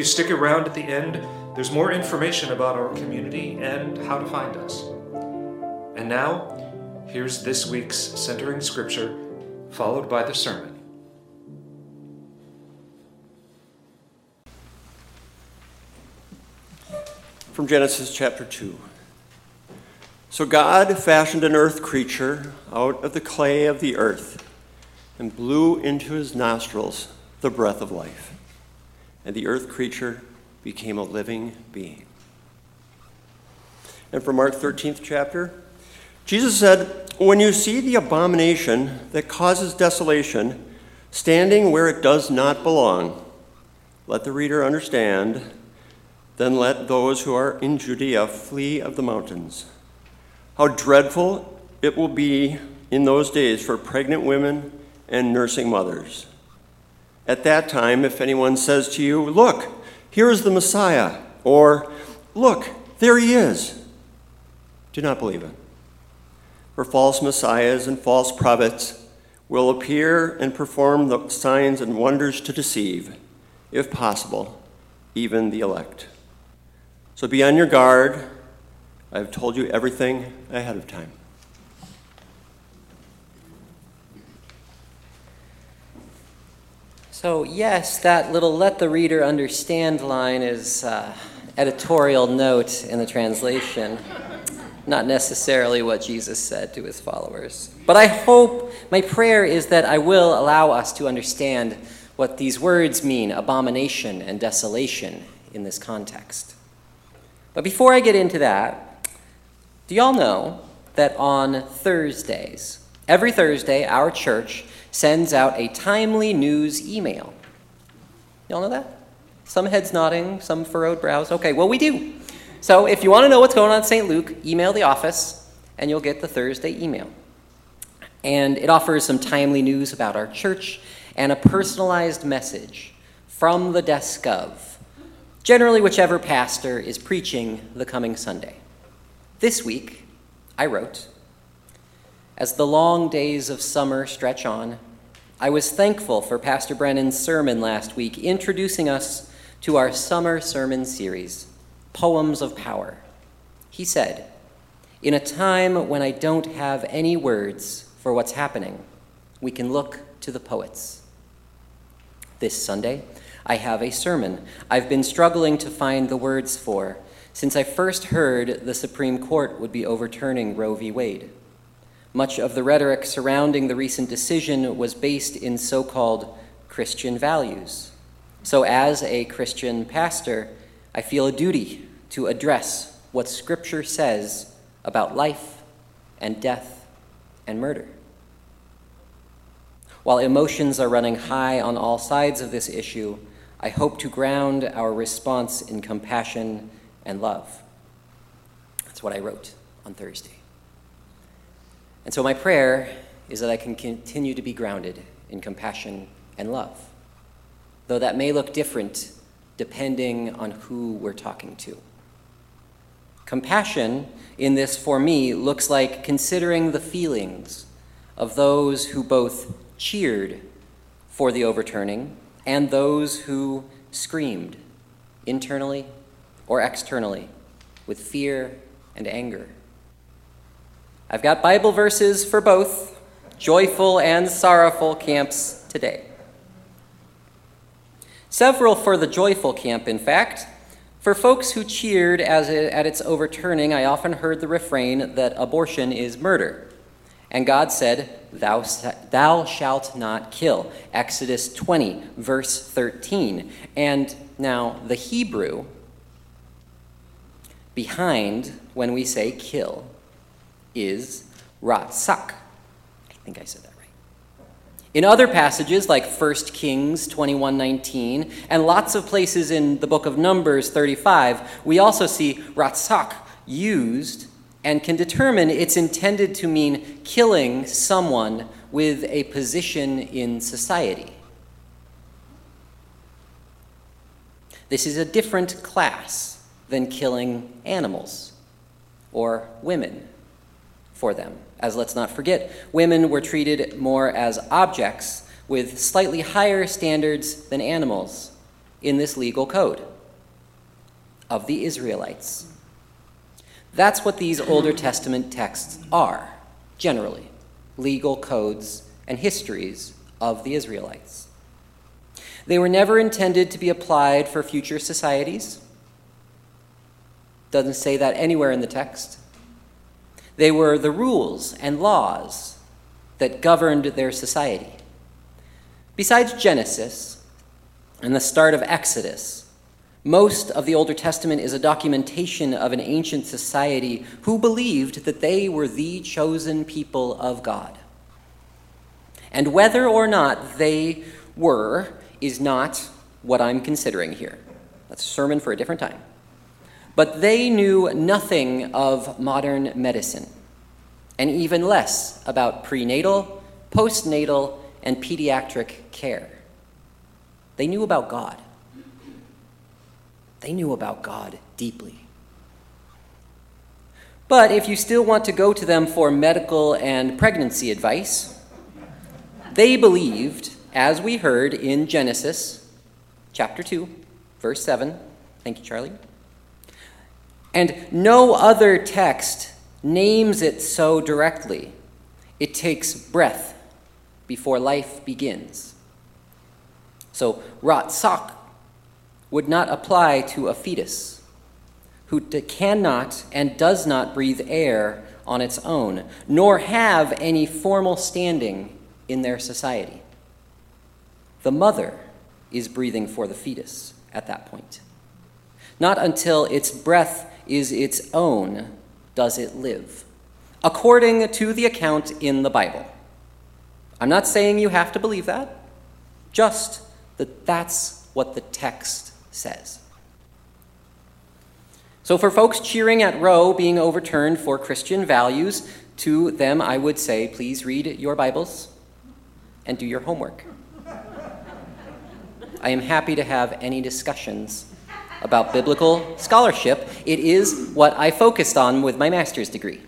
you. Stick around at the end, there's more information about our community and how to find us. And now, here's this week's centering scripture, followed by the sermon. From Genesis chapter 2. So God fashioned an earth creature out of the clay of the earth and blew into his nostrils the breath of life. And the earth creature became a living being. And from Mark 13th chapter, Jesus said, When you see the abomination that causes desolation standing where it does not belong, let the reader understand, then let those who are in Judea flee of the mountains. How dreadful it will be in those days for pregnant women and nursing mothers. At that time, if anyone says to you, Look, here is the Messiah, or Look, there he is, do not believe it. For false messiahs and false prophets will appear and perform the signs and wonders to deceive, if possible, even the elect. So be on your guard I have told you everything ahead of time. So, yes, that little let the reader understand line is uh, editorial note in the translation, not necessarily what Jesus said to his followers. But I hope, my prayer is that I will allow us to understand what these words mean abomination and desolation in this context. But before I get into that, do y'all know that on Thursdays, every Thursday, our church sends out a timely news email? Y'all know that? Some heads nodding, some furrowed brows. Okay, well, we do. So if you want to know what's going on in St. Luke, email the office and you'll get the Thursday email. And it offers some timely news about our church and a personalized message from the desk of generally whichever pastor is preaching the coming Sunday. This week, I wrote, As the long days of summer stretch on, I was thankful for Pastor Brennan's sermon last week, introducing us to our summer sermon series, Poems of Power. He said, In a time when I don't have any words for what's happening, we can look to the poets. This Sunday, I have a sermon I've been struggling to find the words for since I first heard the Supreme Court would be overturning Roe v. Wade. Much of the rhetoric surrounding the recent decision was based in so called Christian values. So, as a Christian pastor, I feel a duty to address what Scripture says about life and death and murder. While emotions are running high on all sides of this issue, I hope to ground our response in compassion and love. That's what I wrote on Thursday. And so my prayer is that I can continue to be grounded in compassion and love, though that may look different depending on who we're talking to. Compassion in this, for me, looks like considering the feelings of those who both cheered for the overturning and those who screamed internally or externally with fear and anger. I've got Bible verses for both joyful and sorrowful camps today. Several for the joyful camp, in fact. For folks who cheered as it, at its overturning, I often heard the refrain that abortion is murder. And God said, Thou, thou shalt not kill. Exodus 20, verse 13. And now the Hebrew behind when we say kill is ratsak. I think I said that right. In other passages like 1 Kings 21:19 and lots of places in the book of Numbers 35, we also see ratsak used and can determine it's intended to mean killing someone with a position in society. This is a different class than killing animals or women for them. As let's not forget, women were treated more as objects with slightly higher standards than animals in this legal code of the Israelites. That's what these Older Testament texts are, generally legal codes and histories of the Israelites. They were never intended to be applied for future societies. Doesn't say that anywhere in the text. They were the rules and laws that governed their society. Besides Genesis and the start of Exodus, most of the Older Testament is a documentation of an ancient society who believed that they were the chosen people of God. And whether or not they were is not what I'm considering here. That's a sermon for a different time. But they knew nothing of modern medicine, and even less about prenatal, postnatal, and pediatric care. They knew about God. They knew about God deeply. But if you still want to go to them for medical and pregnancy advice, they believed, as we heard in Genesis chapter 2, verse 7. Thank you, Charlie. And no other text names it so directly. It takes breath before life begins. So, Ratzak would not apply to a fetus who cannot and does not breathe air on its own, nor have any formal standing in their society. The mother is breathing for the fetus at that point. Not until its breath is its own does it live, according to the account in the Bible. I'm not saying you have to believe that, just that that's what the text says. So, for folks cheering at Roe being overturned for Christian values, to them I would say, please read your Bibles and do your homework. I am happy to have any discussions about biblical scholarship. It is what I focused on with my master's degree.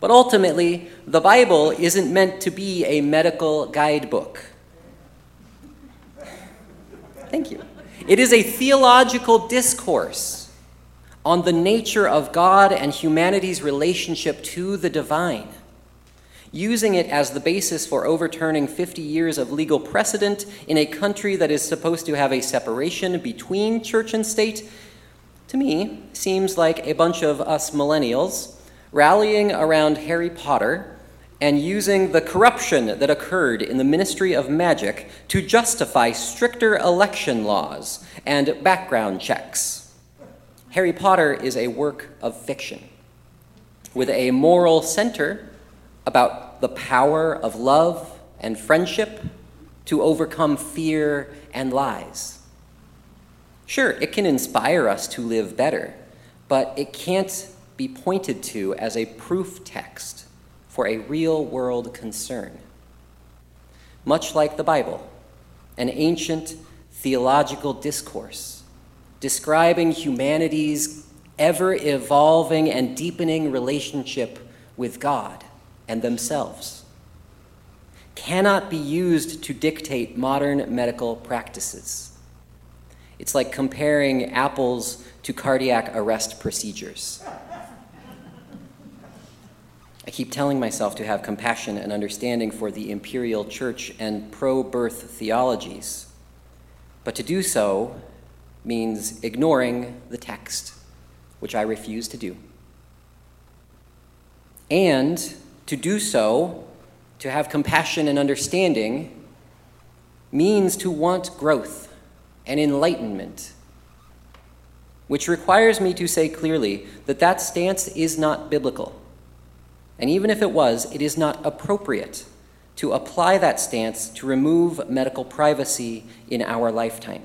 But ultimately, the Bible isn't meant to be a medical guidebook. Thank you. It is a theological discourse on the nature of God and humanity's relationship to the divine, using it as the basis for overturning 50 years of legal precedent in a country that is supposed to have a separation between church and state, to me, seems like a bunch of us millennials rallying around Harry Potter and using the corruption that occurred in the Ministry of Magic to justify stricter election laws and background checks. Harry Potter is a work of fiction with a moral center about the power of love and friendship to overcome fear and lies. Sure, it can inspire us to live better, but it can't be pointed to as a proof text for a real world concern. Much like the Bible, an ancient theological discourse describing humanity's ever evolving and deepening relationship with God and themselves, cannot be used to dictate modern medical practices. It's like comparing apples to cardiac arrest procedures. I keep telling myself to have compassion and understanding for the imperial church and pro birth theologies, but to do so means ignoring the text, which I refuse to do. And to do so, to have compassion and understanding, means to want growth and enlightenment, which requires me to say clearly that that stance is not biblical. And even if it was, it is not appropriate to apply that stance to remove medical privacy in our lifetime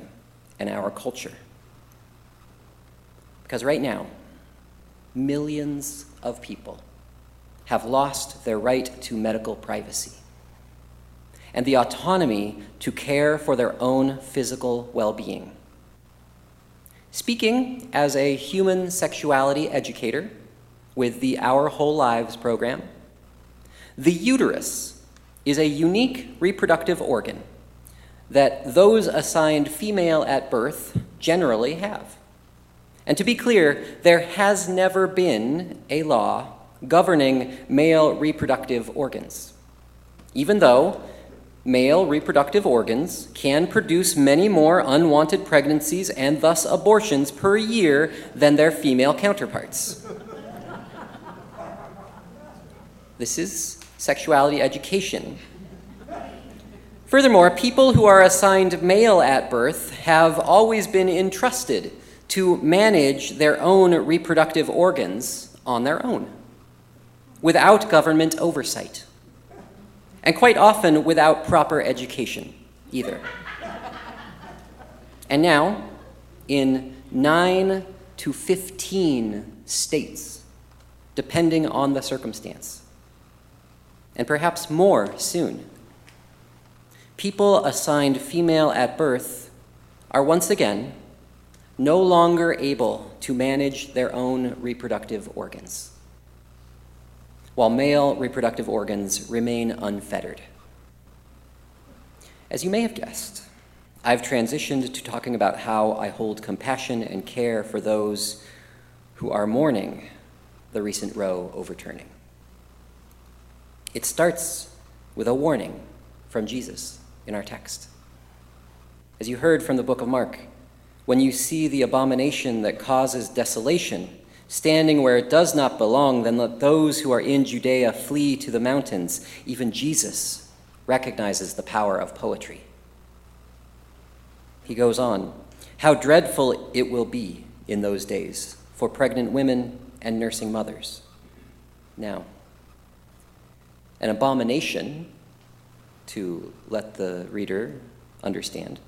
and our culture. Because right now, millions of people have lost their right to medical privacy and the autonomy to care for their own physical well being. Speaking as a human sexuality educator, with the Our Whole Lives program. The uterus is a unique reproductive organ that those assigned female at birth generally have. And to be clear, there has never been a law governing male reproductive organs, even though male reproductive organs can produce many more unwanted pregnancies and thus abortions per year than their female counterparts. this is sexuality education. Furthermore, people who are assigned male at birth have always been entrusted to manage their own reproductive organs on their own, without government oversight, and quite often without proper education either. And now, in 9 to 15 states, depending on the circumstance, and perhaps more soon, people assigned female at birth are once again no longer able to manage their own reproductive organs, while male reproductive organs remain unfettered. As you may have guessed, I've transitioned to talking about how I hold compassion and care for those who are mourning the recent Roe overturning. It starts with a warning from Jesus in our text. As you heard from the book of Mark, when you see the abomination that causes desolation standing where it does not belong, then let those who are in Judea flee to the mountains. Even Jesus recognizes the power of poetry. He goes on How dreadful it will be in those days for pregnant women and nursing mothers. Now, an abomination, to let the reader understand,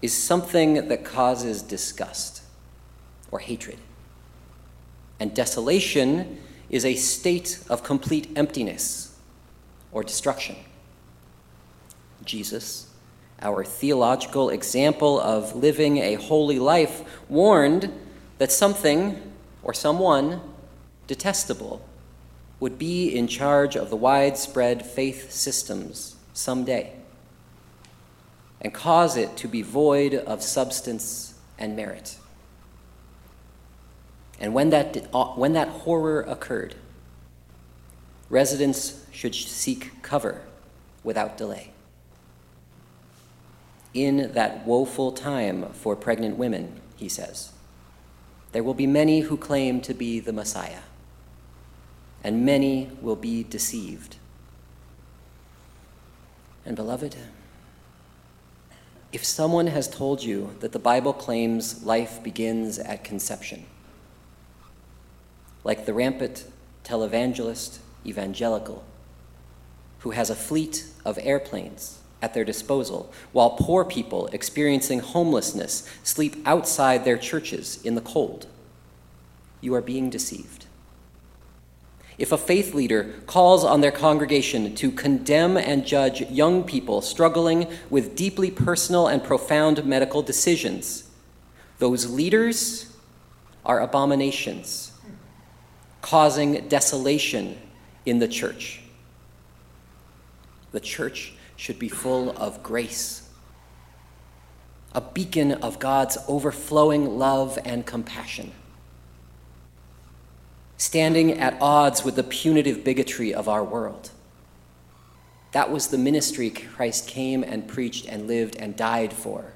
is something that causes disgust or hatred. And desolation is a state of complete emptiness or destruction. Jesus, our theological example of living a holy life, warned that something or someone detestable would be in charge of the widespread faith systems someday and cause it to be void of substance and merit. And when that, uh, when that horror occurred, residents should seek cover without delay. In that woeful time for pregnant women, he says, there will be many who claim to be the Messiah, and many will be deceived. And, beloved, if someone has told you that the Bible claims life begins at conception, like the rampant televangelist evangelical who has a fleet of airplanes at their disposal, while poor people experiencing homelessness sleep outside their churches in the cold, you are being deceived. If a faith leader calls on their congregation to condemn and judge young people struggling with deeply personal and profound medical decisions, those leaders are abominations, causing desolation in the church. The church should be full of grace, a beacon of God's overflowing love and compassion standing at odds with the punitive bigotry of our world. That was the ministry Christ came and preached and lived and died for.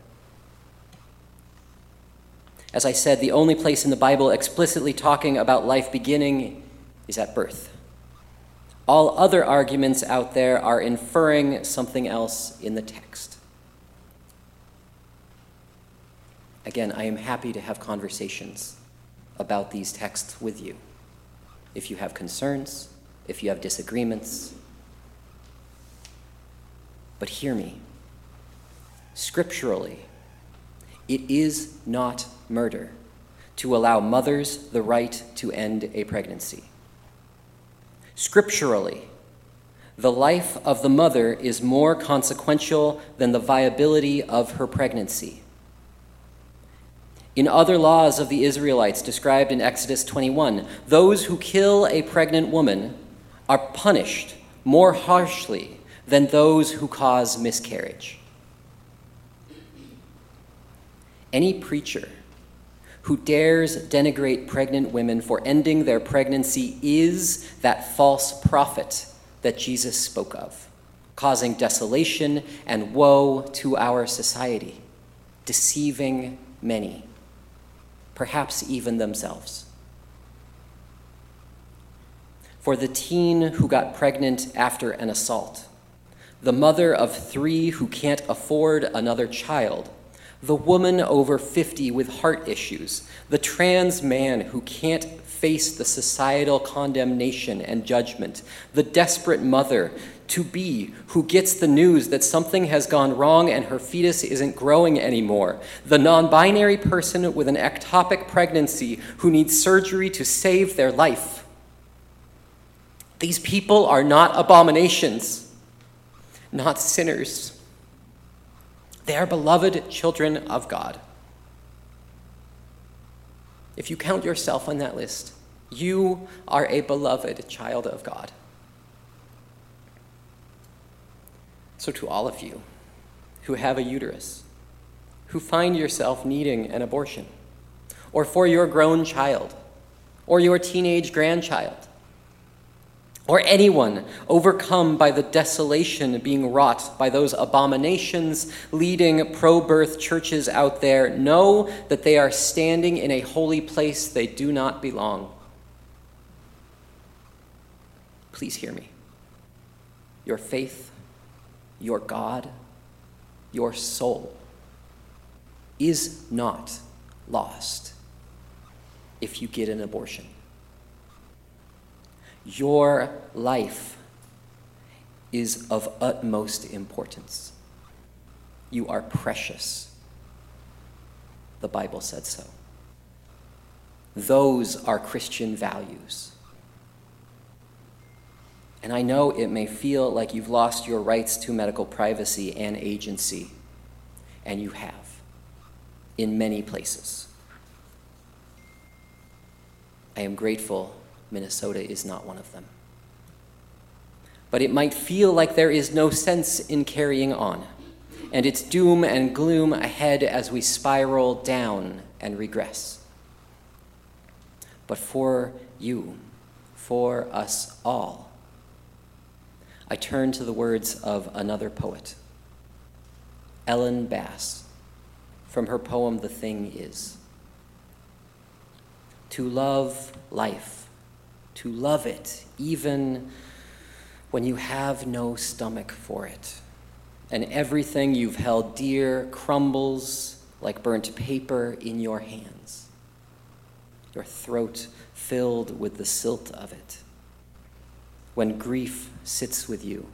As I said, the only place in the Bible explicitly talking about life beginning is at birth. All other arguments out there are inferring something else in the text. Again, I am happy to have conversations about these texts with you if you have concerns, if you have disagreements. But hear me. Scripturally, it is not murder to allow mothers the right to end a pregnancy. Scripturally, the life of the mother is more consequential than the viability of her pregnancy. In other laws of the Israelites described in Exodus 21, those who kill a pregnant woman are punished more harshly than those who cause miscarriage. Any preacher who dares denigrate pregnant women for ending their pregnancy is that false prophet that Jesus spoke of, causing desolation and woe to our society, deceiving many, perhaps even themselves. For the teen who got pregnant after an assault, the mother of three who can't afford another child, the woman over 50 with heart issues, the trans man who can't face the societal condemnation and judgment, the desperate mother to be who gets the news that something has gone wrong and her fetus isn't growing anymore, the non binary person with an ectopic pregnancy who needs surgery to save their life. These people are not abominations, not sinners. They are beloved children of God. If you count yourself on that list, you are a beloved child of God. So, to all of you who have a uterus, who find yourself needing an abortion, or for your grown child, or your teenage grandchild, or anyone overcome by the desolation being wrought by those abominations leading pro birth churches out there know that they are standing in a holy place they do not belong. Please hear me. Your faith, your God, your soul is not lost if you get an abortion. Your life is of utmost importance. You are precious. The Bible said so. Those are Christian values. And I know it may feel like you've lost your rights to medical privacy and agency, and you have in many places. I am grateful Minnesota is not one of them. But it might feel like there is no sense in carrying on, and it's doom and gloom ahead as we spiral down and regress. But for you, for us all, I turn to the words of another poet, Ellen Bass, from her poem The Thing Is. To love life to love it, even when you have no stomach for it. And everything you've held dear crumbles like burnt paper in your hands, your throat filled with the silt of it. When grief sits with you,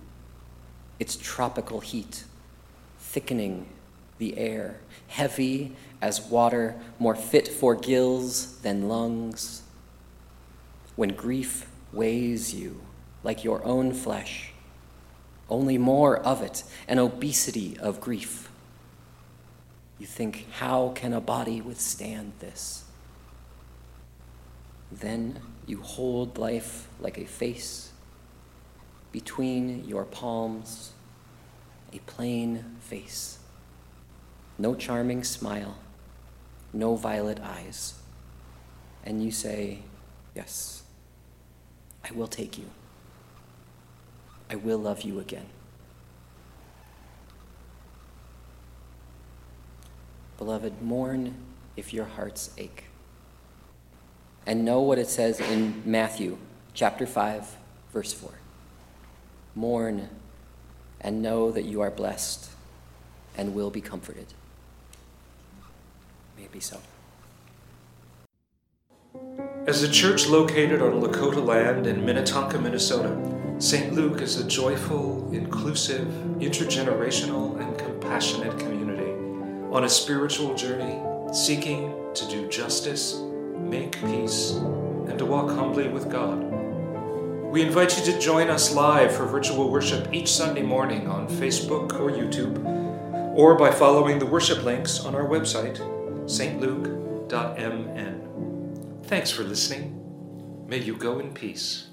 its tropical heat thickening the air, heavy as water, more fit for gills than lungs when grief weighs you like your own flesh, only more of it, an obesity of grief. You think, how can a body withstand this? Then you hold life like a face between your palms, a plain face. No charming smile, no violet eyes. And you say, Yes. I will take you. I will love you again. Beloved, mourn if your hearts ache. And know what it says in Matthew chapter 5, verse 4. Mourn and know that you are blessed and will be comforted. May it be so. As a church located on Lakota land in Minnetonka, Minnesota, St. Luke is a joyful, inclusive, intergenerational, and compassionate community on a spiritual journey seeking to do justice, make peace, and to walk humbly with God. We invite you to join us live for virtual worship each Sunday morning on Facebook or YouTube, or by following the worship links on our website, stluke.mn. Thanks for listening. May you go in peace.